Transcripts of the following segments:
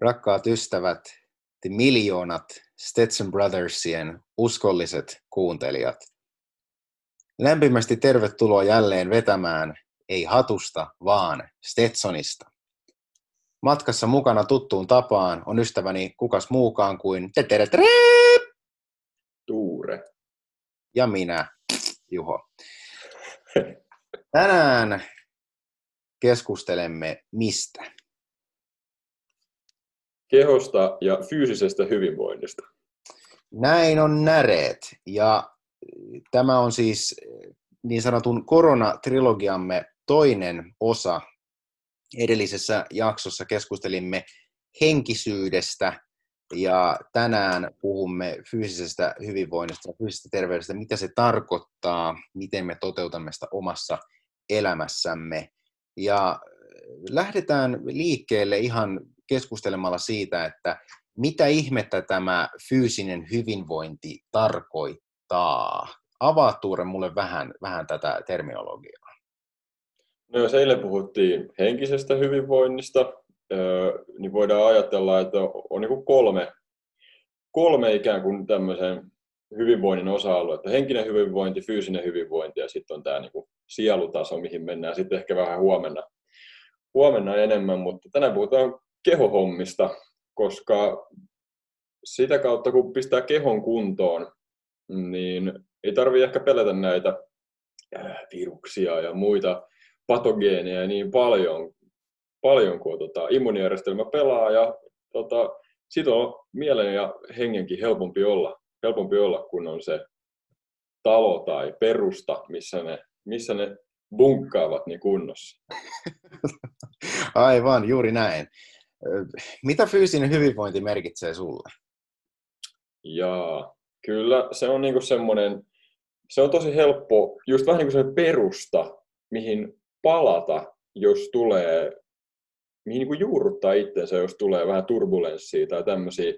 rakkaat ystävät, te miljoonat Stetson Brothersien uskolliset kuuntelijat. Lämpimästi tervetuloa jälleen vetämään ei hatusta, vaan Stetsonista. Matkassa mukana tuttuun tapaan on ystäväni kukas muukaan kuin Tuure. Ja minä, Juho. Tänään keskustelemme mistä? Kehosta ja fyysisestä hyvinvoinnista. Näin on näreet. Ja tämä on siis niin sanotun koronatrilogiamme toinen osa. Edellisessä jaksossa keskustelimme henkisyydestä ja tänään puhumme fyysisestä hyvinvoinnista ja fyysisestä terveydestä, mitä se tarkoittaa, miten me toteutamme sitä omassa elämässämme. Ja lähdetään liikkeelle ihan keskustelemalla siitä, että mitä ihmettä tämä fyysinen hyvinvointi tarkoittaa. Avaa Tuure mulle vähän, vähän tätä terminologiaa. No jos eilen puhuttiin henkisestä hyvinvoinnista, niin voidaan ajatella, että on niin kolme, kolme ikään kuin tämmöisen hyvinvoinnin osa-alue, että henkinen hyvinvointi, fyysinen hyvinvointi ja sitten on tämä niin sielutaso, mihin mennään sitten ehkä vähän huomenna, huomenna enemmän, mutta tänään puhutaan kehohommista, koska sitä kautta kun pistää kehon kuntoon, niin ei tarvitse ehkä pelätä näitä viruksia ja muita patogeeneja niin paljon, paljon kuin tota, immuunijärjestelmä pelaa ja tota, siitä on mielen ja hengenkin helpompi olla, helpompi olla, kun on se talo tai perusta, missä ne, missä ne bunkkaavat niin kunnossa. Aivan, juuri näin. Mitä fyysinen hyvinvointi merkitsee sulle? Jaa, kyllä se on niinku semmoinen, se on tosi helppo, just vähän niin kuin se perusta, mihin palata, jos tulee, mihin niin kuin juurruttaa itsensä, jos tulee vähän turbulenssia tai tämmöisiä,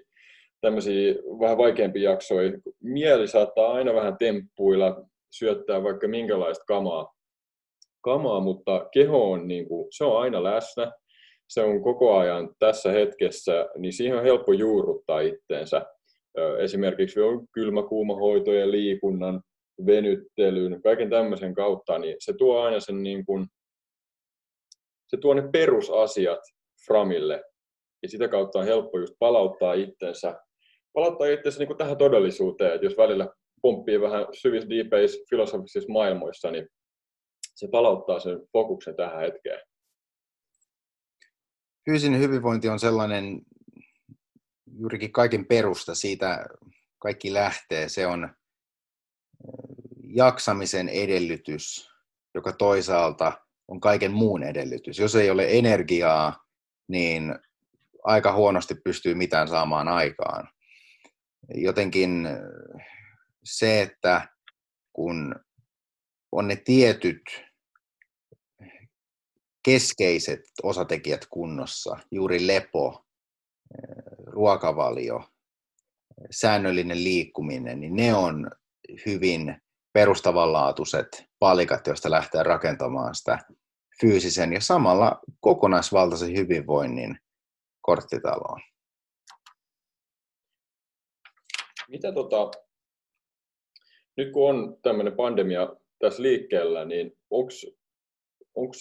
tämmöisiä vähän vaikeampia jaksoja. Mieli saattaa aina vähän temppuilla, syöttää vaikka minkälaista kamaa, kamaa mutta keho on, niin kuin, se on aina läsnä, se on koko ajan tässä hetkessä, niin siihen on helppo juurruttaa itteensä. Esimerkiksi kylmäkuumahoitojen, liikunnan, venyttelyn, kaiken tämmöisen kautta, niin se tuo aina sen niin kuin, se tuo ne perusasiat framille. Ja sitä kautta on helppo just palauttaa itsensä, palauttaa itsensä niin kuin tähän todellisuuteen, että jos välillä pomppii vähän syvissä, deepeissä, filosofisissa maailmoissa, niin se palauttaa sen fokuksen tähän hetkeen. Fyysinen hyvinvointi on sellainen juurikin kaiken perusta, siitä kaikki lähtee. Se on jaksamisen edellytys, joka toisaalta on kaiken muun edellytys. Jos ei ole energiaa, niin aika huonosti pystyy mitään saamaan aikaan. Jotenkin se, että kun on ne tietyt keskeiset osatekijät kunnossa, juuri lepo, ruokavalio, säännöllinen liikkuminen, niin ne on hyvin perustavanlaatuiset palikat, joista lähtee rakentamaan sitä fyysisen ja samalla kokonaisvaltaisen hyvinvoinnin korttitaloa. Mitä tota, nyt kun on tämmöinen pandemia tässä liikkeellä, niin onko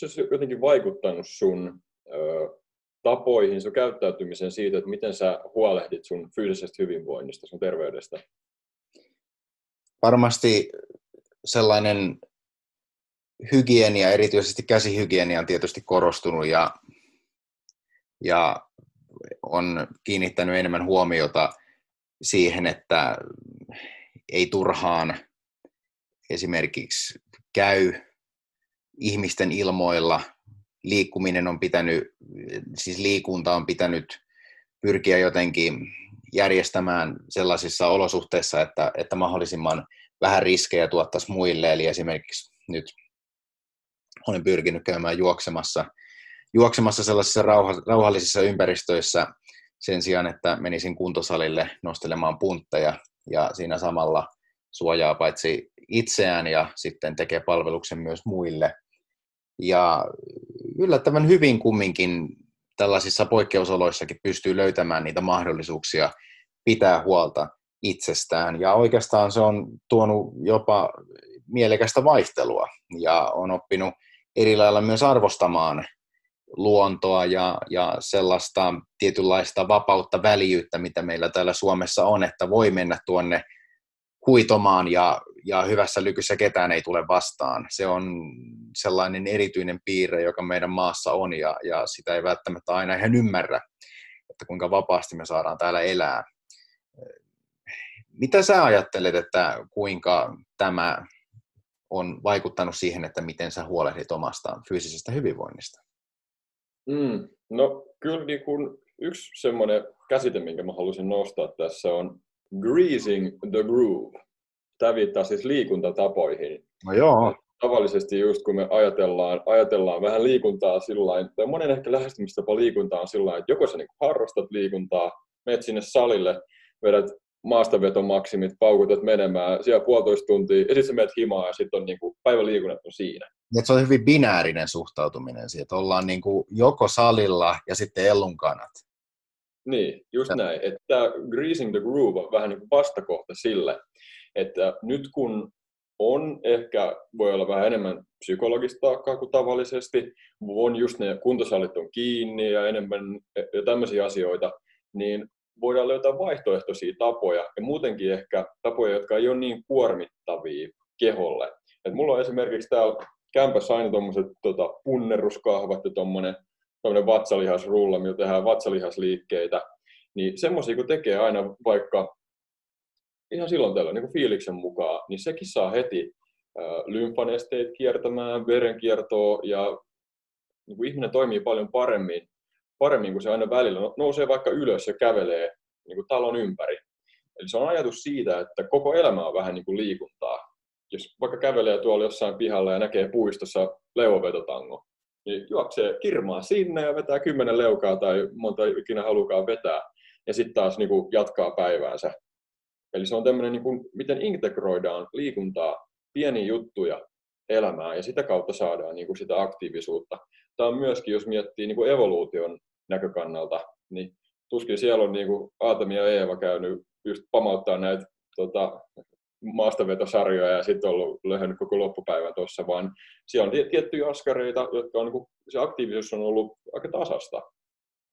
se jotenkin vaikuttanut sun ö, tapoihin, sun käyttäytymiseen siitä, että miten sä huolehdit sun fyysisestä hyvinvoinnista, sun terveydestä? Varmasti sellainen hygienia, erityisesti käsihygienia on tietysti korostunut ja, ja on kiinnittänyt enemmän huomiota siihen, että ei turhaan esimerkiksi käy ihmisten ilmoilla. Liikkuminen on pitänyt, siis liikunta on pitänyt pyrkiä jotenkin järjestämään sellaisissa olosuhteissa, että, että mahdollisimman vähän riskejä tuottaisi muille. Eli esimerkiksi nyt olen pyrkinyt käymään juoksemassa, juoksemassa sellaisissa rauha, rauhallisissa ympäristöissä sen sijaan, että menisin kuntosalille nostelemaan puntteja ja siinä samalla suojaa paitsi itseään ja sitten tekee palveluksen myös muille. Ja yllättävän hyvin kumminkin tällaisissa poikkeusoloissakin pystyy löytämään niitä mahdollisuuksia pitää huolta itsestään. Ja oikeastaan se on tuonut jopa mielekästä vaihtelua ja on oppinut eri lailla myös arvostamaan luontoa ja, ja sellaista tietynlaista vapautta, väljyyttä, mitä meillä täällä Suomessa on, että voi mennä tuonne huitomaan ja, ja hyvässä lykyssä ketään ei tule vastaan. Se on sellainen erityinen piirre, joka meidän maassa on ja, ja sitä ei välttämättä aina ihan ymmärrä, että kuinka vapaasti me saadaan täällä elää. Mitä sä ajattelet, että kuinka tämä on vaikuttanut siihen, että miten sä huolehdit omasta fyysisestä hyvinvoinnista? Mm, no kyllä niin kun yksi semmoinen käsite, minkä mä halusin nostaa tässä on greasing the groove. Tämä viittaa siis liikuntatapoihin. No joo. Tavallisesti just kun me ajatellaan, ajatellaan vähän liikuntaa sillä tai monen ehkä lähestymistapa liikuntaa on sillä että joko sä niin harrastat liikuntaa, menet sinne salille, vedät maastavetomaksimit, paukutat menemään, siellä puolitoista tuntia, ja sitten sä menet himaan, ja sitten on niin kuin, päivän liikunnat on siinä. Et se on hyvin binäärinen suhtautuminen siihen, että ollaan niin kuin joko salilla ja sitten ellunkanat. Niin, just ja. näin. Että tämä Greasing the Groove on vähän niin kuin vastakohta sille, että nyt kun on ehkä, voi olla vähän enemmän psykologista taakkaa kuin tavallisesti, on just ne kuntosalit on kiinni ja enemmän ja tämmöisiä asioita, niin voidaan löytää vaihtoehtoisia tapoja ja muutenkin ehkä tapoja, jotka ei ole niin kuormittavia keholle. Et mulla on esimerkiksi täällä kämpässä aina tuommoiset tota, punneruskahvat ja tuommoinen vatsalihasrulla, millä tehdään vatsalihasliikkeitä, niin semmoisia kun tekee aina vaikka ihan silloin tällä niin fiiliksen mukaan, niin sekin saa heti lymfanesteet kiertämään, verenkiertoa ja niin kuin ihminen toimii paljon paremmin paremmin kuin se aina välillä no, nousee vaikka ylös ja kävelee niin kuin talon ympäri. Eli se on ajatus siitä, että koko elämä on vähän niin kuin liikuntaa. Jos vaikka kävelee tuolla jossain pihalla ja näkee puistossa leuvovetotango, niin juoksee kirmaa sinne ja vetää kymmenen leukaa tai monta ikinä halukaan vetää. Ja sitten taas niin kuin jatkaa päiväänsä. Eli se on tämmöinen, niin kuin, miten integroidaan liikuntaa, pieniä juttuja elämään ja sitä kautta saadaan niin kuin sitä aktiivisuutta. Tämä on myöskin, jos miettii niin kuin evoluution näkökannalta, niin tuskin siellä on niin kuin Aatami ja Eeva käynyt just pamauttaa näitä tota, maastavetosarjoja ja sitten ollut löyhännyt koko loppupäivän tuossa, vaan siellä on tiettyjä askareita, jotka on, niin kuin, se aktiivisuus on ollut aika tasasta.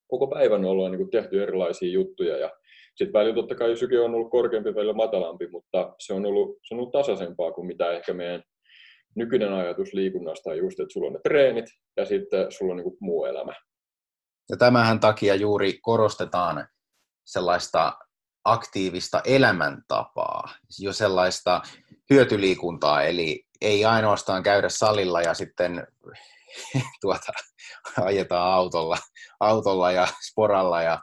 Koko päivän ollaan niin kuin, tehty erilaisia juttuja ja sitten välillä totta kai syke on ollut korkeampi, välillä matalampi, mutta se on ollut, se on ollut tasaisempaa kuin mitä ehkä meidän nykyinen ajatus liikunnasta on just, että sulla on ne treenit ja sitten sulla on niin kuin muu elämä. Ja tämähän takia juuri korostetaan sellaista aktiivista elämäntapaa, jo sellaista hyötyliikuntaa, eli ei ainoastaan käydä salilla ja sitten tuota, ajetaan autolla, autolla ja sporalla ja,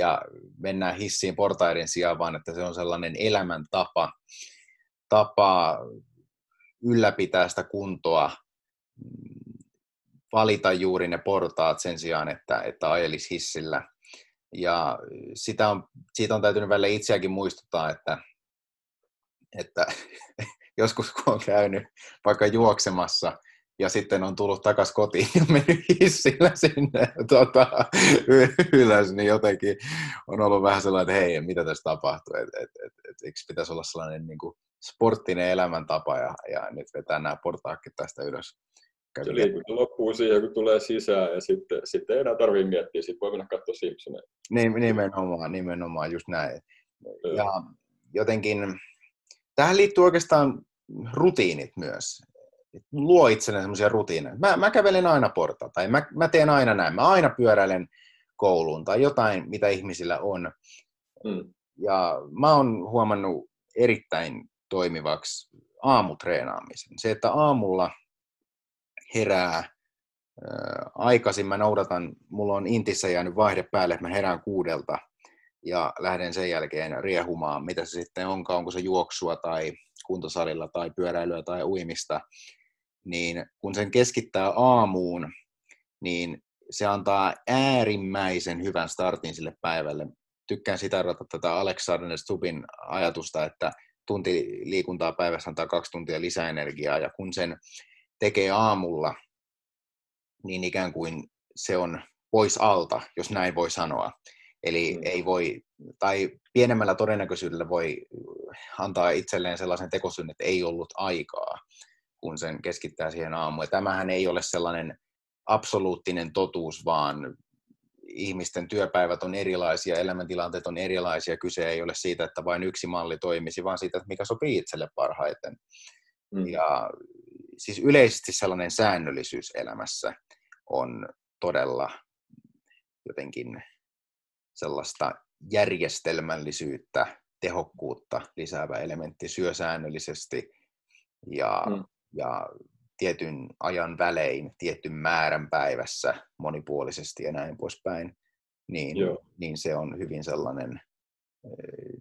ja mennään hissiin portaiden sijaan, vaan että se on sellainen elämäntapa tapa ylläpitää sitä kuntoa, valita juuri ne portaat sen sijaan, että, että ajelisi hissillä. Ja sitä on, siitä on täytynyt välillä itseäkin muistuttaa, että, että joskus kun on käynyt vaikka juoksemassa ja sitten on tullut takaisin kotiin ja mennyt hissillä sinne tuota, ylös, niin jotenkin on ollut vähän sellainen, että hei, mitä tässä tapahtuu, että et, et, et, eikö pitäisi olla sellainen niin kuin sporttinen elämäntapa ja, ja nyt vetää nämä portaakit tästä ylös. Se liikunta loppuu siihen, kun tulee sisään ja sitten, sitten ei enää tarvitse miettiä, sitten voi mennä katsoa Simpsoneja. Niin, nimenomaan, nimenomaan, just näin. Ja jotenkin, tähän liittyy oikeastaan rutiinit myös. Luo itselleen semmoisia rutiineja. Mä, mä kävelen aina porta, tai mä, mä teen aina näin. Mä aina pyöräilen kouluun tai jotain, mitä ihmisillä on. Mm. Ja mä oon huomannut erittäin toimivaksi aamutreenaamisen. Se, että aamulla herää aikaisin, mä noudatan, mulla on Intissä jäänyt vaihde päälle, että mä herään kuudelta ja lähden sen jälkeen riehumaan, mitä se sitten onkaan, onko se juoksua tai kuntosalilla tai pyöräilyä tai uimista, niin kun sen keskittää aamuun, niin se antaa äärimmäisen hyvän startin sille päivälle. Tykkään sitä tätä Alexander Stubin ajatusta, että tunti liikuntaa päivässä antaa kaksi tuntia lisäenergiaa, ja kun sen tekee aamulla, niin ikään kuin se on pois alta, jos näin voi sanoa. Eli mm. ei voi, tai pienemmällä todennäköisyydellä voi antaa itselleen sellaisen tekosyyn, että ei ollut aikaa, kun sen keskittää siihen aamuun. Ja tämähän ei ole sellainen absoluuttinen totuus, vaan ihmisten työpäivät on erilaisia, elämäntilanteet on erilaisia. Kyse ei ole siitä, että vain yksi malli toimisi, vaan siitä, että mikä sopii itselle parhaiten. Mm. Ja siis yleisesti sellainen säännöllisyys elämässä on todella jotenkin sellaista järjestelmällisyyttä, tehokkuutta lisäävä elementti, syö säännöllisesti ja, mm. Ja tietyn ajan välein, tietyn määrän päivässä monipuolisesti ja näin poispäin, niin, niin se on hyvin sellainen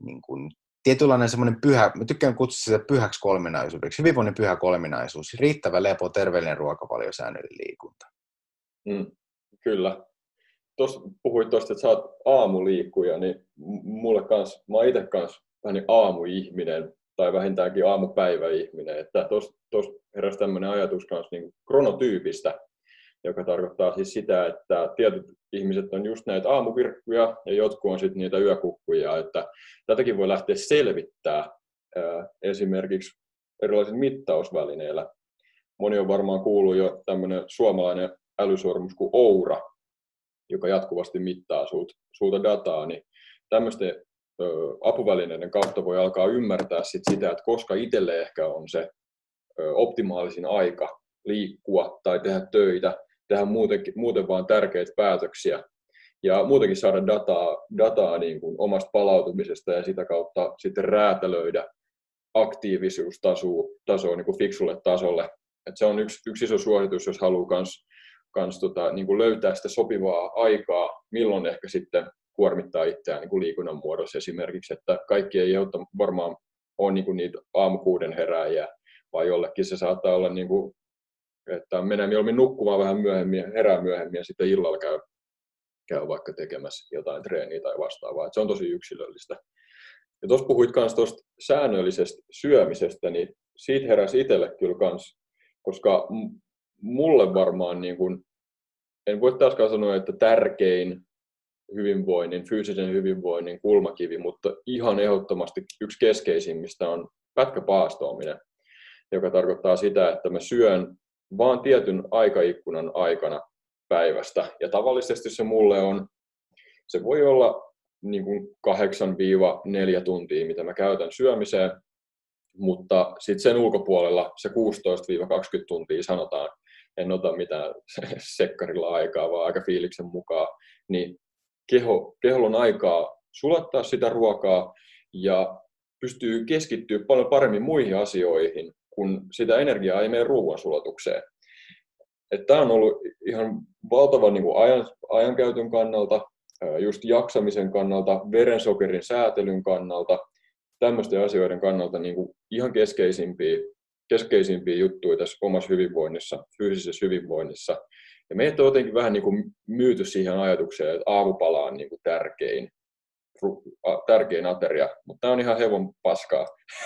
niin kuin, tietynlainen semmoinen pyhä, mä tykkään kutsua sitä pyhäksi kolminaisuudeksi, hyvinvoinnin pyhä kolminaisuus, riittävä lepo, terveellinen ruokavalio, säännöllinen liikunta. Mm, kyllä. Tuossa puhuit tuosta, että sä oot aamuliikkuja, niin mulle kans, mä oon itse kans vähän niin aamuihminen, tai vähintäänkin aamupäiväihminen, että tuossa heräsi tämmöinen ajatus kans niin kronotyypistä, joka tarkoittaa siis sitä, että tietyt ihmiset on just näitä aamuvirkkuja ja jotkut on sitten niitä yökukkuja, että tätäkin voi lähteä selvittää esimerkiksi erilaisilla mittausvälineillä. Moni on varmaan kuullut jo tämmöinen suomalainen älysormus kuin Oura, joka jatkuvasti mittaa suut, sulta dataa, niin tämmöisten apuvälineiden kautta voi alkaa ymmärtää sit sitä, että koska itselle ehkä on se optimaalisin aika liikkua tai tehdä töitä, tehdä muutenkin, muuten vaan tärkeitä päätöksiä ja muutenkin saada dataa, dataa niin kuin omasta palautumisesta ja sitä kautta sitten räätälöidä aktiivisuustasoa niin kuin fiksulle tasolle. Et se on yksi, yksi iso suositus, jos haluaa kans, kans tota, niin kuin löytää sitä sopivaa aikaa, milloin ehkä sitten kuormittaa itseään niin kuin liikunnan muodossa esimerkiksi, että kaikki ei varmaan ole niin kuin niitä aamukuuden herääjiä, vaan jollekin se saattaa olla niin kuin että menee mieluummin nukkumaan vähän myöhemmin, herää myöhemmin ja sitten illalla käy, käy vaikka tekemässä jotain treeniä tai vastaavaa. Että se on tosi yksilöllistä. Ja tuossa puhuit myös tuosta säännöllisestä syömisestä, niin siitä heräsi itselle kyllä kans, koska mulle varmaan, niin kun, en voi taaskaan sanoa, että tärkein hyvinvoinnin, fyysisen hyvinvoinnin kulmakivi, mutta ihan ehdottomasti yksi keskeisimmistä on pätkäpaastoaminen, joka tarkoittaa sitä, että mä syön vaan tietyn aikaikkunan aikana päivästä. Ja tavallisesti se mulle on, se voi olla niin kuin 8-4 tuntia, mitä mä käytän syömiseen, mutta sitten sen ulkopuolella se 16-20 tuntia sanotaan, en ota mitään sekkarilla aikaa, vaan aika fiiliksen mukaan, niin keho, keholla on aikaa sulattaa sitä ruokaa ja pystyy keskittyä paljon paremmin muihin asioihin kun sitä energiaa ei mene ruoansulatukseen. Tämä on ollut ihan valtava niin kuin ajan, ajankäytön kannalta, just jaksamisen kannalta, verensokerin säätelyn kannalta, tämmöisten asioiden kannalta niin kuin ihan keskeisimpiä, keskeisimpiä juttuja tässä omassa hyvinvoinnissa, fyysisessä hyvinvoinnissa. Ja meitä on jotenkin vähän niin kuin myyty siihen ajatukseen, että aamupala on niin kuin tärkein tärkein ateria, mutta tämä on ihan hevon paskaa.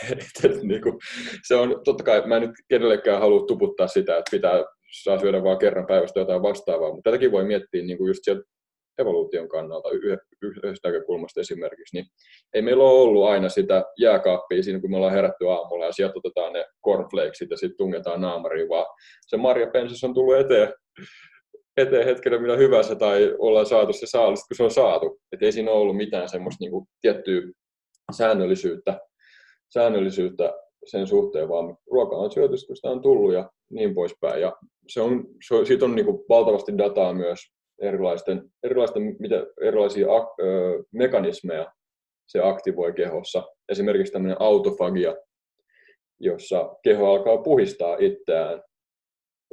niinku, se on, totta kai mä en nyt kenellekään halua tuputtaa sitä, että pitää saa syödä vain kerran päivästä jotain vastaavaa, mutta tätäkin voi miettiä niin kuin just sieltä evoluution kannalta yhdestä näkökulmasta esimerkiksi, niin ei meillä ole ollut aina sitä jääkaappia siinä, kun me ollaan herätty aamulla ja sieltä otetaan ne cornflakesit ja sitten tungetaan naamariin, vaan se marjapensas on tullut eteen eteen hetkellä millä hyvässä tai ollaan saatu se saalis, kun se on saatu. Et ei siinä ole ollut mitään semmoista niinku tiettyä säännöllisyyttä, säännöllisyyttä sen suhteen, vaan ruoka on syöty, kun sitä on tullut ja niin poispäin. Ja se on, se, siitä on niinku valtavasti dataa myös erilaisten, erilaisten mitä, erilaisia ak, ö, mekanismeja se aktivoi kehossa. Esimerkiksi tämmöinen autofagia, jossa keho alkaa puhistaa itseään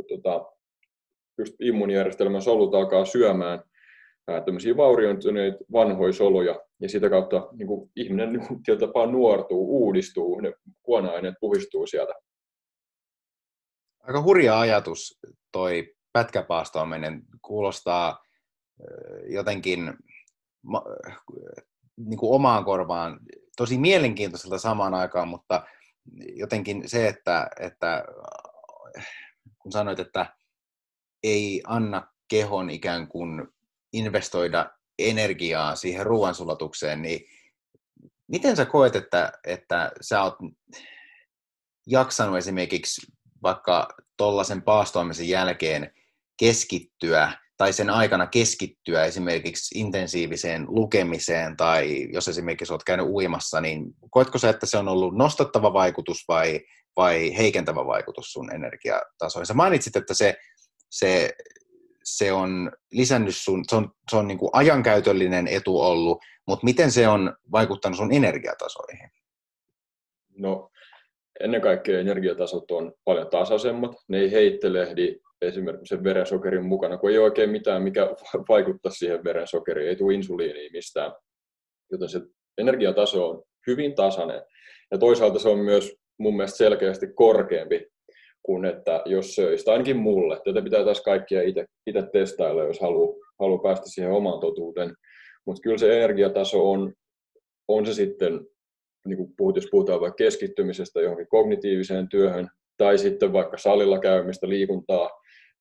tota, just immuunijärjestelmän solut alkaa syömään tämmöisiä vaurioituneita vanhoja soluja, ja sitä kautta niin kuin ihminen niin kuin, tapaa nuortuu, uudistuu, ne kuona-aineet puhistuu sieltä. Aika hurja ajatus toi pätkäpaastoaminen. Kuulostaa jotenkin niin kuin omaan korvaan tosi mielenkiintoiselta samaan aikaan, mutta jotenkin se, että, että kun sanoit, että ei anna kehon ikään kuin investoida energiaa siihen ruoansulatukseen, niin miten sä koet, että, että sä oot jaksanut esimerkiksi vaikka tuollaisen paastoamisen jälkeen keskittyä tai sen aikana keskittyä esimerkiksi intensiiviseen lukemiseen tai jos esimerkiksi olet käynyt uimassa, niin koetko sä, että se on ollut nostattava vaikutus vai, vai heikentävä vaikutus sun energiatasoihin? Sä mainitsit, että se, se, se on lisännyt sun, se on, se on niin kuin ajankäytöllinen etu ollut, mutta miten se on vaikuttanut sun energiatasoihin? No ennen kaikkea energiatasot on paljon tasaisemmat, ne ei heittelehdi esimerkiksi sen verensokerin mukana, kun ei ole oikein mitään, mikä vaikuttaa siihen verensokeriin, ei tule insuliiniä mistään. Joten se energiataso on hyvin tasainen. Ja toisaalta se on myös mun mielestä selkeästi korkeampi kuin että jos söisi, ainakin mulle. Tätä pitää taas kaikkia itse testailla, jos haluaa, haluaa päästä siihen omaan totuuteen. Mutta kyllä se energiataso on, on se sitten, niin kuin puhut, jos puhutaan vaikka keskittymisestä johonkin kognitiiviseen työhön, tai sitten vaikka salilla käymistä, liikuntaa,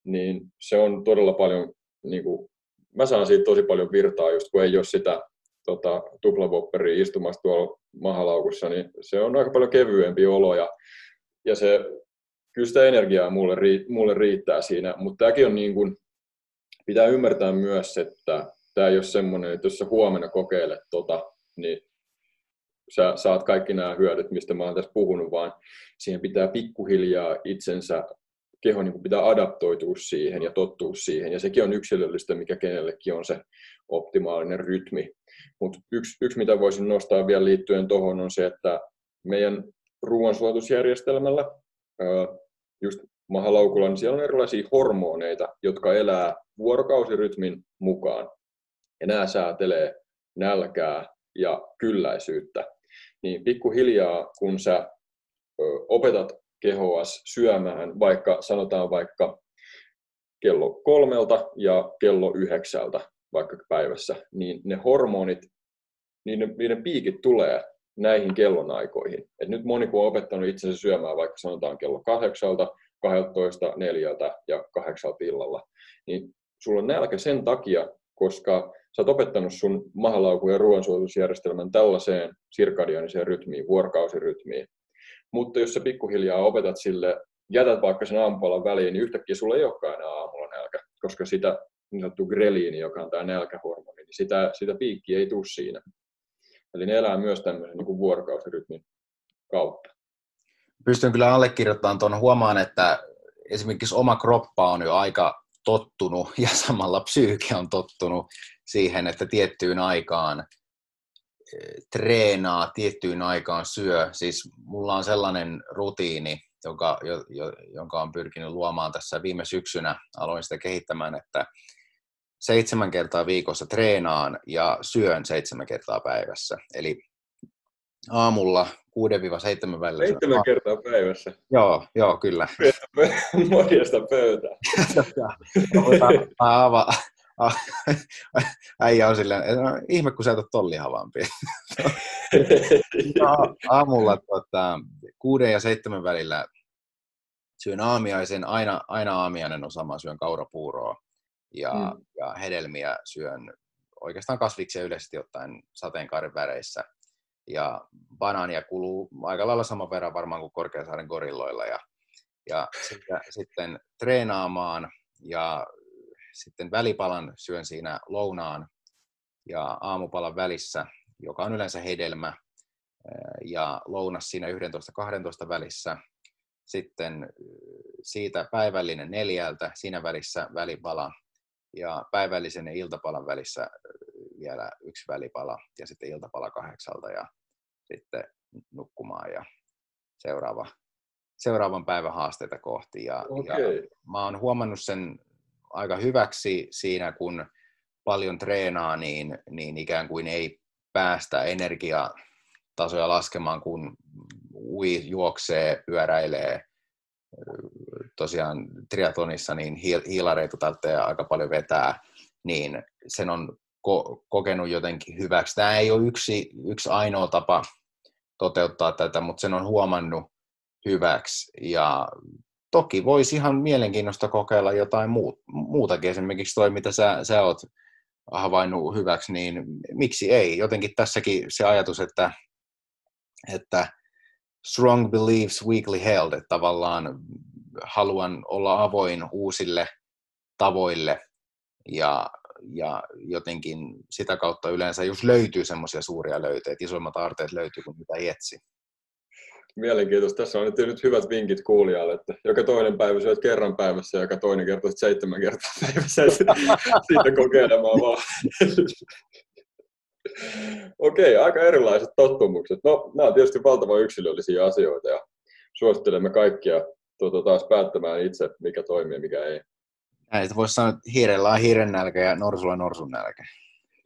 niin se on todella paljon, niin kuin, mä saan siitä tosi paljon virtaa, just kun ei ole sitä tota, tuplavopperia istumassa tuolla mahalaukussa, niin se on aika paljon kevyempi olo ja, ja se, kyllä sitä energiaa mulle, mulle riittää siinä, mutta tämäkin on niin kuin, pitää ymmärtää myös, että tämä ei ole semmoinen, että jos sä huomenna kokeilet tota, niin sä saat kaikki nämä hyödyt, mistä mä oon tässä puhunut, vaan siihen pitää pikkuhiljaa itsensä keho niin pitää adaptoitua siihen ja tottua siihen. Ja sekin on yksilöllistä, mikä kenellekin on se optimaalinen rytmi. Mutta yksi, yksi, mitä voisin nostaa vielä liittyen tuohon, on se, että meidän ruoansulatusjärjestelmällä, just mahalaukulla, niin siellä on erilaisia hormoneita, jotka elää vuorokausirytmin mukaan. Ja nämä säätelee nälkää ja kylläisyyttä. Niin pikkuhiljaa, kun sä opetat kehoas syömään vaikka sanotaan vaikka kello kolmelta ja kello yhdeksältä vaikka päivässä, niin ne hormonit, niiden, niiden piikit tulee näihin kellonaikoihin. Et nyt moni kun on opettanut itsensä syömään vaikka sanotaan kello kahdeksalta, 12, neljältä ja kahdeksalta illalla, niin sulla on nälkä sen takia, koska sä oot opettanut sun mahalaukun ja ruoansuojelusjärjestelmän tällaiseen sirkadianiseen rytmiin, vuorokausirytmiin, mutta jos sä pikkuhiljaa opetat sille, jätät vaikka sen aamupalan väliin, niin yhtäkkiä sulla ei olekaan enää aamulla nälkä, koska sitä niin sanottu greliini, joka on tämä nälkähormoni, niin sitä, sitä piikkiä ei tule siinä. Eli ne elää myös tämmöisen niin kuin vuorokausirytmin kautta. Pystyn kyllä allekirjoittamaan tuon. Huomaan, että esimerkiksi oma kroppa on jo aika tottunut ja samalla psyyke on tottunut siihen, että tiettyyn aikaan treenaa tiettyyn aikaan syö. Siis mulla on sellainen rutiini, joka, jo, jo, jonka on pyrkinyt luomaan tässä viime syksynä. Aloin sitä kehittämään, että seitsemän kertaa viikossa treenaan ja syön seitsemän kertaa päivässä. Eli aamulla 6-7 välillä. Seitsemän kertaa päivässä? Joo, joo, kyllä. Morjesta pöytää. äijä on silleen, no, ihme kun sä et ole tollihavampi. Aamulla tota, kuuden ja seitsemän välillä syön aamiaisen, aina, aina aamiainen on sama, syön kaurapuuroa ja, mm. ja hedelmiä syön oikeastaan kasviksia yleisesti ottaen sateenkaaren väreissä. Ja banaania kuluu aika lailla saman verran varmaan kuin Korkeasaaren gorilloilla. Ja, ja sitten, sitten treenaamaan ja sitten välipalan syön siinä lounaan ja aamupalan välissä, joka on yleensä hedelmä, ja lounas siinä 11-12 välissä. Sitten siitä päivällinen neljältä, siinä välissä välipala, ja päivällisen ja iltapalan välissä vielä yksi välipala, ja sitten iltapala kahdeksalta, ja sitten nukkumaan ja seuraava, seuraavan päivän haasteita kohti. Ja, okay. ja mä oon huomannut sen aika hyväksi siinä, kun paljon treenaa, niin, niin ikään kuin ei päästä energiatasoja laskemaan, kun ui, juoksee, pyöräilee. Tosiaan triatlonissa niin hiilareita tarvitsee aika paljon vetää, niin sen on ko- kokenut jotenkin hyväksi. Tämä ei ole yksi, yksi ainoa tapa toteuttaa tätä, mutta sen on huomannut hyväksi. Ja toki voisi ihan mielenkiinnosta kokeilla jotain muut, muutakin, esimerkiksi toi, mitä sä, sä oot havainnut hyväksi, niin miksi ei? Jotenkin tässäkin se ajatus, että, että strong beliefs weakly held, että tavallaan haluan olla avoin uusille tavoille ja, ja jotenkin sitä kautta yleensä, jos löytyy semmoisia suuria löyteitä, isoimmat aarteet löytyy kuin mitä etsi. Mielenkiintoista. Tässä on nyt, nyt hyvät vinkit kuulijalle, että joka toinen päivä syöt kerran päivässä ja joka toinen kerta seitsemän kertaa päivässä. Siitä kokeilemaan vaan. Okei, okay, aika erilaiset tottumukset. No, nämä on tietysti valtavan yksilöllisiä asioita ja suosittelemme kaikkia tuota, taas päättämään itse, mikä toimii ja mikä ei. Näin, voisi sanoa, että hiirellä on hiiren nälkä ja norsulla on norsun nälkä.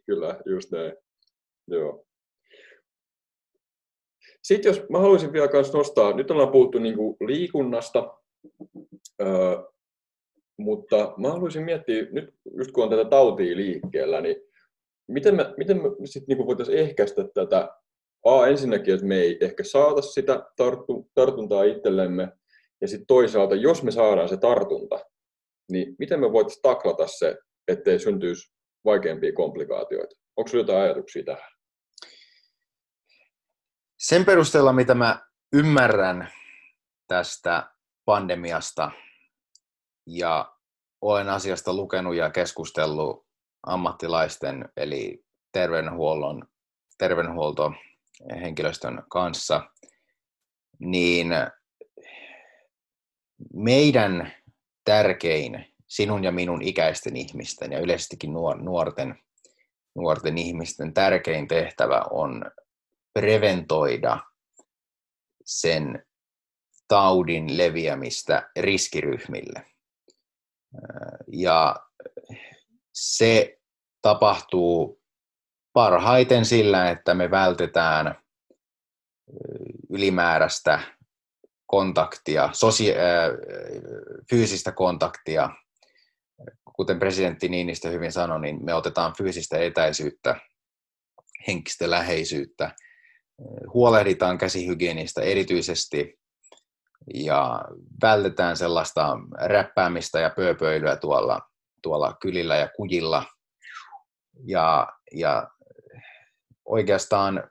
Kyllä, just näin. Joo. Sitten jos mä haluaisin vielä myös nostaa, nyt ollaan puhuttu niin kuin liikunnasta, öö, mutta mä haluaisin miettiä, nyt just kun on tätä tautia liikkeellä, niin miten me, miten me sitten niin voitaisiin ehkäistä tätä, A, ensinnäkin, että me ei ehkä saata sitä tartuntaa itsellemme, ja sitten toisaalta, jos me saadaan se tartunta, niin miten me voitaisiin taklata se, ettei syntyisi vaikeampia komplikaatioita? Onko sinulla jotain ajatuksia tähän? Sen perusteella, mitä mä ymmärrän tästä pandemiasta ja olen asiasta lukenut ja keskustellut ammattilaisten eli terveydenhuollon, terveydenhuoltohenkilöstön kanssa, niin meidän tärkein sinun ja minun ikäisten ihmisten ja yleisestikin nuorten, nuorten ihmisten tärkein tehtävä on preventoida sen taudin leviämistä riskiryhmille. Ja se tapahtuu parhaiten sillä, että me vältetään ylimääräistä kontaktia, sosia- fyysistä kontaktia. Kuten presidentti Niinistö hyvin sanoi, niin me otetaan fyysistä etäisyyttä, henkistä läheisyyttä huolehditaan käsihygienistä erityisesti ja vältetään sellaista räppäämistä ja pööpöilyä tuolla, tuolla kylillä ja kujilla. Ja, ja oikeastaan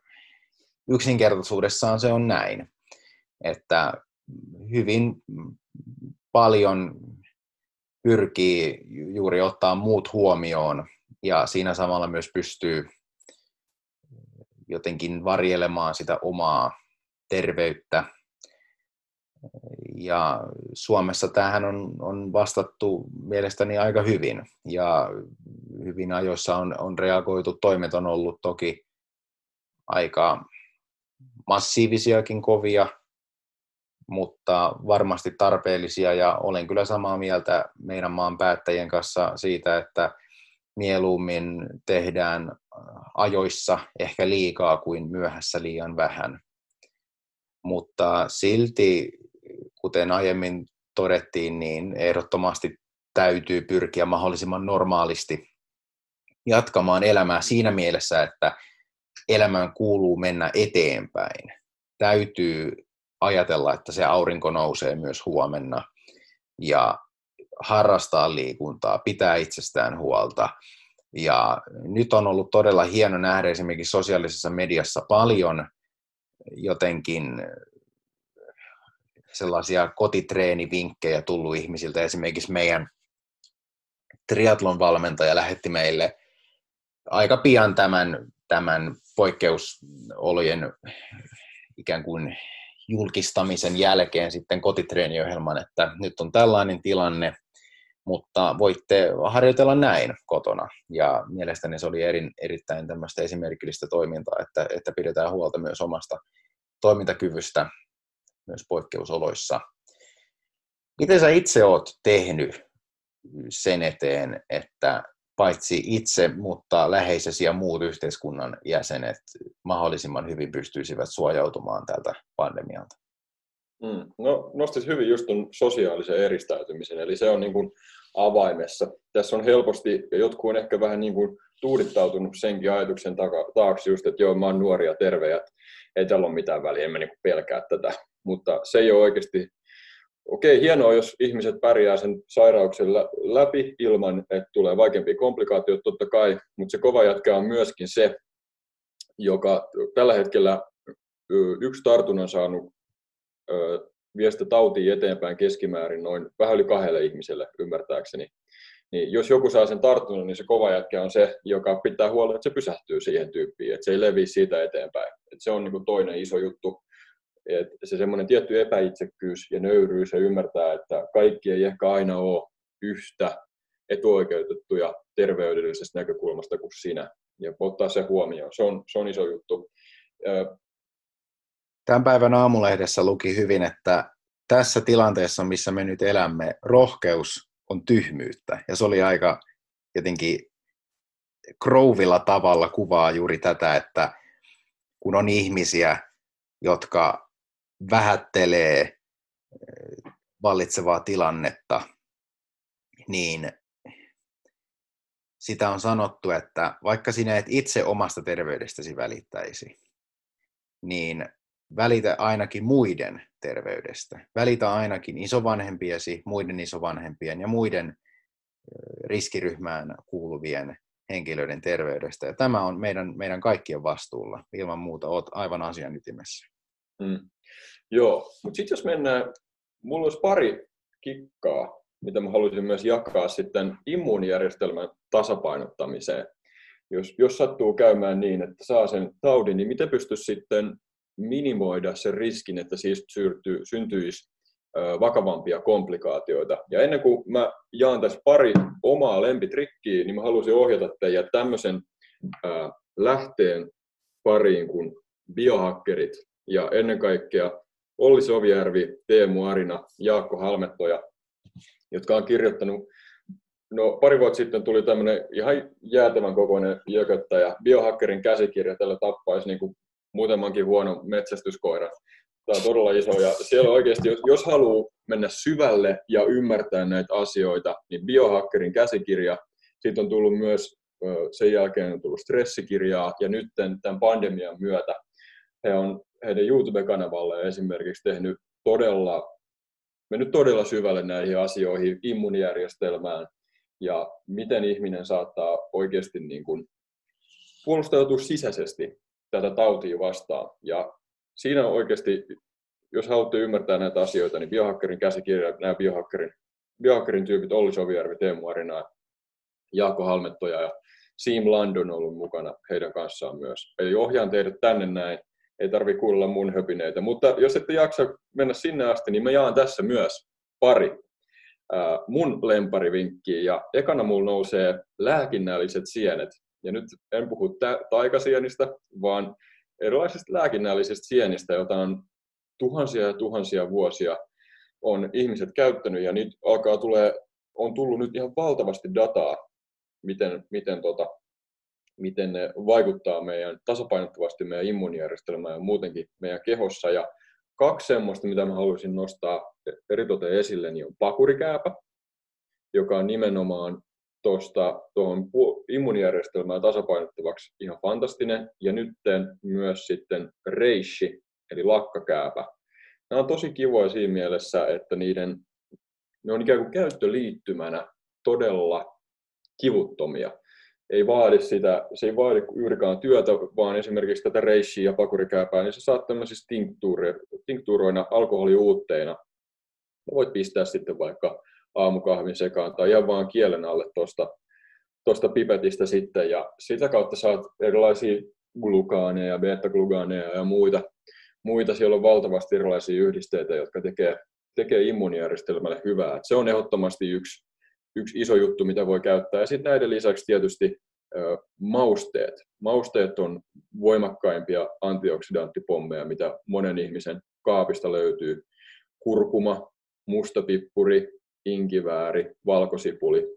yksinkertaisuudessaan se on näin, että hyvin paljon pyrkii juuri ottaa muut huomioon ja siinä samalla myös pystyy jotenkin varjelemaan sitä omaa terveyttä. Ja Suomessa tähän on, on vastattu mielestäni aika hyvin ja hyvin ajoissa on, on reagoitu. Toimet on ollut toki aika massiivisiakin kovia, mutta varmasti tarpeellisia ja olen kyllä samaa mieltä meidän maan päättäjien kanssa siitä, että mieluummin tehdään äh, ajoissa ehkä liikaa kuin myöhässä liian vähän. Mutta silti, kuten aiemmin todettiin, niin ehdottomasti täytyy pyrkiä mahdollisimman normaalisti jatkamaan elämää siinä mielessä, että elämään kuuluu mennä eteenpäin. Täytyy ajatella, että se aurinko nousee myös huomenna ja harrastaa liikuntaa, pitää itsestään huolta. Ja nyt on ollut todella hieno nähdä esimerkiksi sosiaalisessa mediassa paljon jotenkin sellaisia kotitreenivinkkejä tullut ihmisiltä. Esimerkiksi meidän triatlon valmentaja lähetti meille aika pian tämän, tämän poikkeusolojen ikään kuin julkistamisen jälkeen sitten kotitreeniohjelman, että nyt on tällainen tilanne, mutta voitte harjoitella näin kotona. Ja mielestäni se oli erin, erittäin tämmöistä esimerkillistä toimintaa, että, että pidetään huolta myös omasta toimintakyvystä myös poikkeusoloissa. Miten sä itse oot tehnyt sen eteen, että paitsi itse, mutta läheisesi ja muut yhteiskunnan jäsenet mahdollisimman hyvin pystyisivät suojautumaan tältä pandemialta? Mm. No, nostit hyvin just tuon sosiaalisen eristäytymisen, eli se on niin kuin avaimessa. Tässä on helposti, ja jotkut on ehkä vähän niin kuin tuudittautunut senkin ajatuksen taakse just, että joo, mä oon nuori ja terve, ja ei tällä ole mitään väliä, en mä niin pelkää tätä. Mutta se ei ole oikeasti okei, hienoa, jos ihmiset pärjää sen sairauksen läpi ilman, että tulee vaikeampia komplikaatioita, totta kai, mutta se kova jatka on myöskin se, joka tällä hetkellä yksi tartunnan saanut viestä tautiin eteenpäin keskimäärin noin vähän yli kahdelle ihmiselle, ymmärtääkseni. Niin jos joku saa sen tartunnan, niin se kova jätkä on se, joka pitää huolta, että se pysähtyy siihen tyyppiin, että se ei levi siitä eteenpäin. Että se on niin kuin toinen iso juttu. Että se semmoinen tietty epäitsekkyys ja nöyryys ja ymmärtää, että kaikki ei ehkä aina ole yhtä etuoikeutettuja terveydellisestä näkökulmasta kuin sinä. Ja ottaa se huomioon. Se on, se on iso juttu. Tämän päivän aamulehdessä luki hyvin, että tässä tilanteessa, missä me nyt elämme, rohkeus on tyhmyyttä. Ja se oli aika jotenkin krouvilla tavalla kuvaa juuri tätä, että kun on ihmisiä, jotka vähättelee eh, vallitsevaa tilannetta, niin sitä on sanottu, että vaikka sinä et itse omasta terveydestäsi välittäisi, niin välitä ainakin muiden terveydestä. Välitä ainakin isovanhempiesi, muiden isovanhempien ja muiden riskiryhmään kuuluvien henkilöiden terveydestä. Ja tämä on meidän, meidän kaikkien vastuulla. Ilman muuta olet aivan asian ytimessä. Mm. Joo, mutta sitten jos mennään, mulla olisi pari kikkaa, mitä mä haluaisin myös jakaa sitten immuunijärjestelmän tasapainottamiseen. Jos, jos sattuu käymään niin, että saa sen taudin, niin miten pystyisi sitten minimoida sen riskin, että siitä syntyy, syntyisi vakavampia komplikaatioita. Ja ennen kuin mä jaan tässä pari omaa lempitrikkiä, niin mä haluaisin ohjata teidät tämmöisen lähteen pariin kuin biohakkerit ja ennen kaikkea Olli Sovijärvi, Teemu Arina, Jaakko Halmettoja, jotka on kirjoittanut No pari vuotta sitten tuli tämmöinen ihan jäätävän kokoinen jököttäjä, biohakkerin käsikirja, tällä tappaisi niin kuin muutamankin huono metsästyskoira. Tämä on todella iso ja siellä oikeasti, jos, jos haluaa mennä syvälle ja ymmärtää näitä asioita, niin biohackerin käsikirja, siitä on tullut myös sen jälkeen on tullut stressikirjaa ja nyt tämän pandemian myötä he on heidän YouTube-kanavalle esimerkiksi tehnyt todella, mennyt todella syvälle näihin asioihin, immunijärjestelmään ja miten ihminen saattaa oikeasti niin kuin puolustautua sisäisesti tätä tautia vastaan. Ja siinä on oikeasti, jos haluatte ymmärtää näitä asioita, niin biohakkerin käsikirja, nämä biohakkerin, biohakkerin tyypit Olli Sovijärvi, Teemu Arina, Jaakko Halmettoja ja Siim Landon on ollut mukana heidän kanssaan myös. Eli ohjaan teidät tänne näin, ei tarvi kuulla mun höpineitä. Mutta jos ette jaksa mennä sinne asti, niin mä jaan tässä myös pari mun lemparivinkkiä. Ja ekana mulla nousee lääkinnälliset sienet ja nyt en puhu taikasienistä, vaan erilaisista lääkinnällisistä sienistä, joita on tuhansia ja tuhansia vuosia on ihmiset käyttänyt ja nyt alkaa tulee, on tullut nyt ihan valtavasti dataa, miten, miten, tota, miten ne vaikuttaa meidän tasapainottavasti meidän immuunijärjestelmään ja muutenkin meidän kehossa. Ja kaksi semmoista, mitä mä haluaisin nostaa eritoten esille, niin on pakurikääpä, joka on nimenomaan tuosta tuohon immunijärjestelmää tasapainottavaksi ihan fantastinen. Ja nyt myös sitten reishi, eli lakkakääpä. Nämä on tosi kivoja siinä mielessä, että niiden, ne on ikään kuin käyttöliittymänä todella kivuttomia. Ei vaadi sitä, se ei vaadi juurikaan työtä, vaan esimerkiksi tätä reishia ja pakurikääpää, niin sä saat tämmöisissä tinktuuroina, alkoholiuutteina. Voit pistää sitten vaikka aamukahvin sekaan tai ihan vaan kielen alle tuosta tosta pipetistä sitten ja sitä kautta saat erilaisia glukaaneja, beta-glukaaneja ja muita. muita. Siellä on valtavasti erilaisia yhdisteitä, jotka tekee, tekee immuunijärjestelmälle hyvää. Et se on ehdottomasti yksi, yksi iso juttu, mitä voi käyttää. Ja sitten näiden lisäksi tietysti mausteet. Mausteet on voimakkaimpia antioksidanttipommeja, mitä monen ihmisen kaapista löytyy. Kurkuma, mustapippuri, inkivääri, valkosipuli.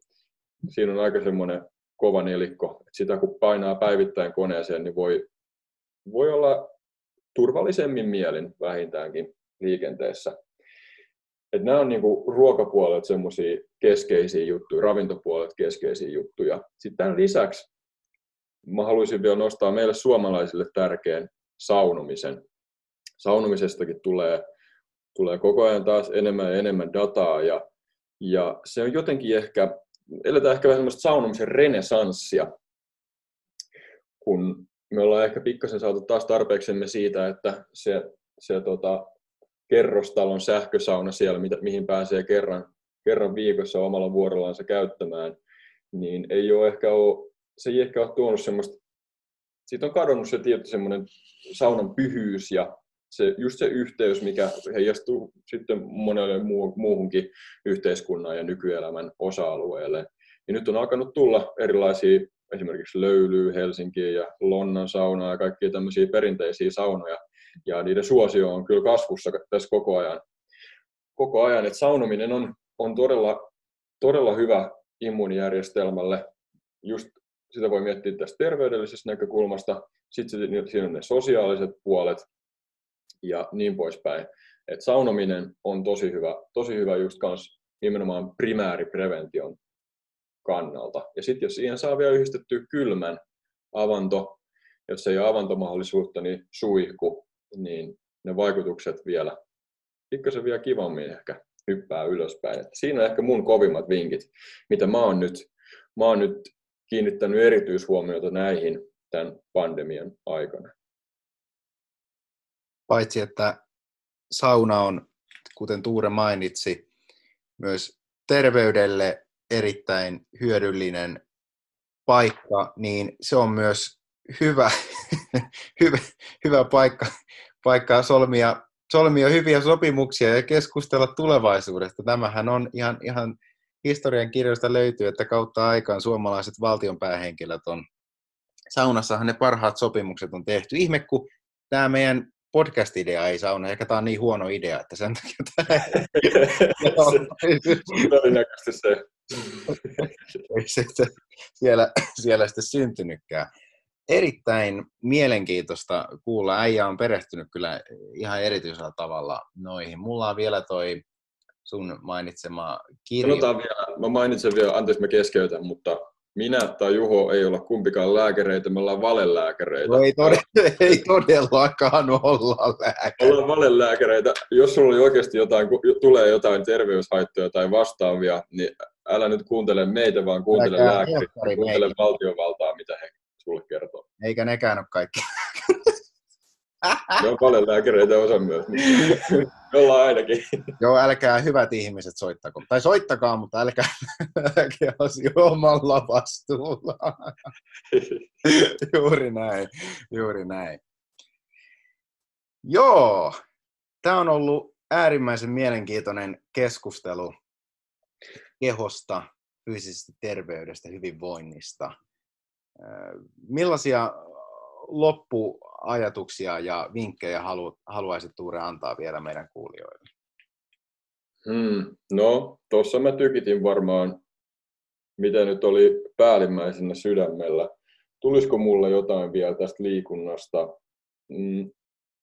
Siinä on aika semmoinen kova nelikko. Sitä kun painaa päivittäin koneeseen, niin voi, voi olla turvallisemmin mielin vähintäänkin liikenteessä. Et nämä on niinku ruokapuolet semmoisia keskeisiä juttuja, ravintopuolet keskeisiä juttuja. Sitten tämän lisäksi mä haluaisin vielä nostaa meille suomalaisille tärkeän saunomisen. Saunomisestakin tulee tulee koko ajan taas enemmän ja enemmän dataa ja, ja se on jotenkin ehkä, eletään ehkä vähän semmoista saunomisen renesanssia, kun me ollaan ehkä pikkasen saatu taas tarpeeksemme siitä, että se, se tota, kerrostalon sähkösauna siellä, mitä, mihin pääsee kerran, kerran viikossa omalla vuorollansa käyttämään, niin ei ole ehkä ole, se ei ehkä ole tuonut semmoista, siitä on kadonnut se tietty semmoinen saunan pyhyys ja se, just se yhteys, mikä heijastuu sitten monelle muu, muuhunkin yhteiskunnan ja nykyelämän osa-alueelle. Ja nyt on alkanut tulla erilaisia esimerkiksi löylyä Helsinkiin ja Lonnan saunaa ja kaikkia tämmöisiä perinteisiä saunoja. Ja niiden suosio on kyllä kasvussa tässä koko ajan. Koko ajan, että saunominen on, on todella, todella hyvä immuunijärjestelmälle. Just sitä voi miettiä tästä terveydellisestä näkökulmasta. Sitten siinä on ne sosiaaliset puolet ja niin poispäin. Et saunominen on tosi hyvä, tosi hyvä just kans nimenomaan primääriprevention kannalta. Ja sitten jos siihen saa vielä yhdistettyä kylmän avanto, jos ei ole avantomahdollisuutta, niin suihku, niin ne vaikutukset vielä pikkasen vielä kivammin ehkä hyppää ylöspäin. Et siinä on ehkä mun kovimmat vinkit, mitä mä oon nyt, mä oon nyt kiinnittänyt erityishuomiota näihin tämän pandemian aikana. Paitsi, että sauna on, kuten Tuure mainitsi, myös terveydelle erittäin hyödyllinen paikka, niin se on myös hyvä, hyvä, hyvä paikka, paikka solmia, solmia hyviä sopimuksia ja keskustella tulevaisuudesta. Tämähän on ihan, ihan historian kirjoista löytyy, että kautta aikaan suomalaiset valtionpäähenkilöt on saunassahan ne parhaat sopimukset on tehty. Ihme, kun tämä meidän podcast-idea ei sauna, ehkä tämä on niin huono idea, että sen takia tämä ei se siellä, siellä sitten syntynytkään. Erittäin mielenkiintoista kuulla. Äijä on perehtynyt kyllä ihan erityisellä tavalla noihin. Mulla on vielä toi sun mainitsema kirja. Sanotaan vielä, mä mainitsen vielä, anteeksi mä keskeytän, mutta minä tai Juho ei olla kumpikaan lääkäreitä, me ollaan valelääkäreitä. No ei, todella, ei todellakaan olla lääkäreitä. Ollaan valelääkäreitä. Jos sulla oli oikeasti jotain, tulee jotain terveyshaittoja tai vastaavia, niin älä nyt kuuntele meitä, vaan kuuntele lääkäriä, kuuntele valtiovaltaa, mitä he sulle kertoo. Eikä nekään ole kaikki. Ne on paljon lääkäreitä osa myös, ollaan ainakin. Joo, älkää hyvät ihmiset soittako. Tai soittakaa, mutta älkää, älkää omalla vastuulla. juuri näin, juuri näin. Joo, tämä on ollut äärimmäisen mielenkiintoinen keskustelu kehosta, fyysisestä terveydestä, hyvinvoinnista. Millaisia loppuajatuksia ja vinkkejä halu, haluaisit Tuure antaa vielä meidän kuulijoille? Hmm, no, tuossa mä tykitin varmaan, mitä nyt oli päällimmäisenä sydämellä. Tulisiko mulle jotain vielä tästä liikunnasta? Hmm.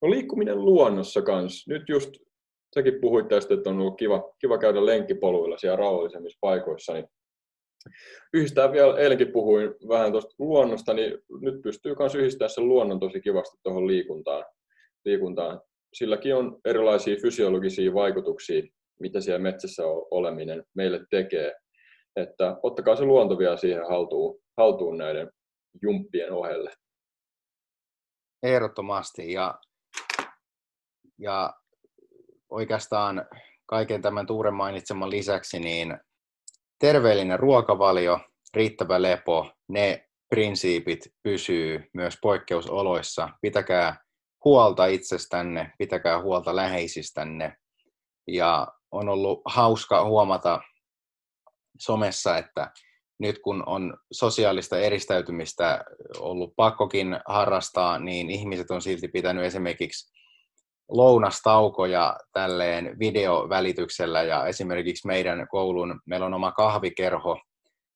No liikkuminen luonnossa kanssa. Nyt just säkin puhuit tästä, että on ollut kiva, kiva käydä lenkkipoluilla siellä rauhallisemmissa paikoissa, niin yhdistää vielä, eilenkin puhuin vähän tuosta luonnosta, niin nyt pystyy myös yhdistämään sen luonnon tosi kivasti tuohon liikuntaan. liikuntaan. Silläkin on erilaisia fysiologisia vaikutuksia, mitä siellä metsässä oleminen meille tekee. Että ottakaa se luonto vielä siihen haltuun, haltuun näiden jumppien ohelle. Ehdottomasti. Ja, ja oikeastaan kaiken tämän Tuuren mainitseman lisäksi, niin terveellinen ruokavalio, riittävä lepo, ne prinsiipit pysyy myös poikkeusoloissa. Pitäkää huolta itsestänne, pitäkää huolta läheisistänne. Ja on ollut hauska huomata somessa, että nyt kun on sosiaalista eristäytymistä ollut pakkokin harrastaa, niin ihmiset on silti pitänyt esimerkiksi lounastaukoja tälleen videovälityksellä. Ja esimerkiksi meidän koulun, meillä on oma kahvikerho,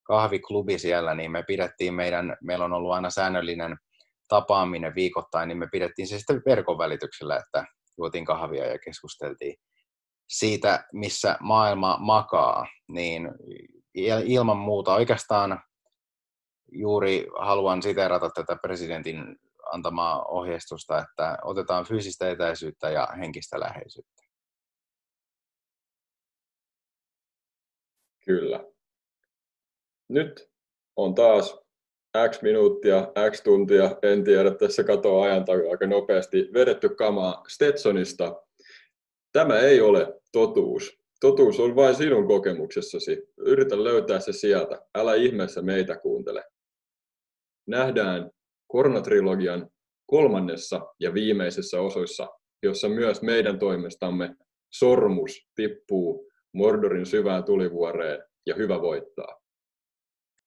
kahviklubi siellä, niin me pidettiin meidän, meillä on ollut aina säännöllinen tapaaminen viikoittain, niin me pidettiin se sitten verkon välityksellä, että juotiin kahvia ja keskusteltiin siitä, missä maailma makaa, niin ilman muuta oikeastaan juuri haluan siteerata tätä presidentin antamaa ohjeistusta, että otetaan fyysistä etäisyyttä ja henkistä läheisyyttä. Kyllä. Nyt on taas X minuuttia, X tuntia, en tiedä, tässä katoaa ajan takia aika nopeasti, vedetty kamaa Stetsonista. Tämä ei ole totuus. Totuus on vain sinun kokemuksessasi. Yritä löytää se sieltä. Älä ihmeessä meitä kuuntele. Nähdään koronatrilogian kolmannessa ja viimeisessä osoissa, jossa myös meidän toimestamme sormus tippuu Mordorin syvään tulivuoreen ja hyvä voittaa.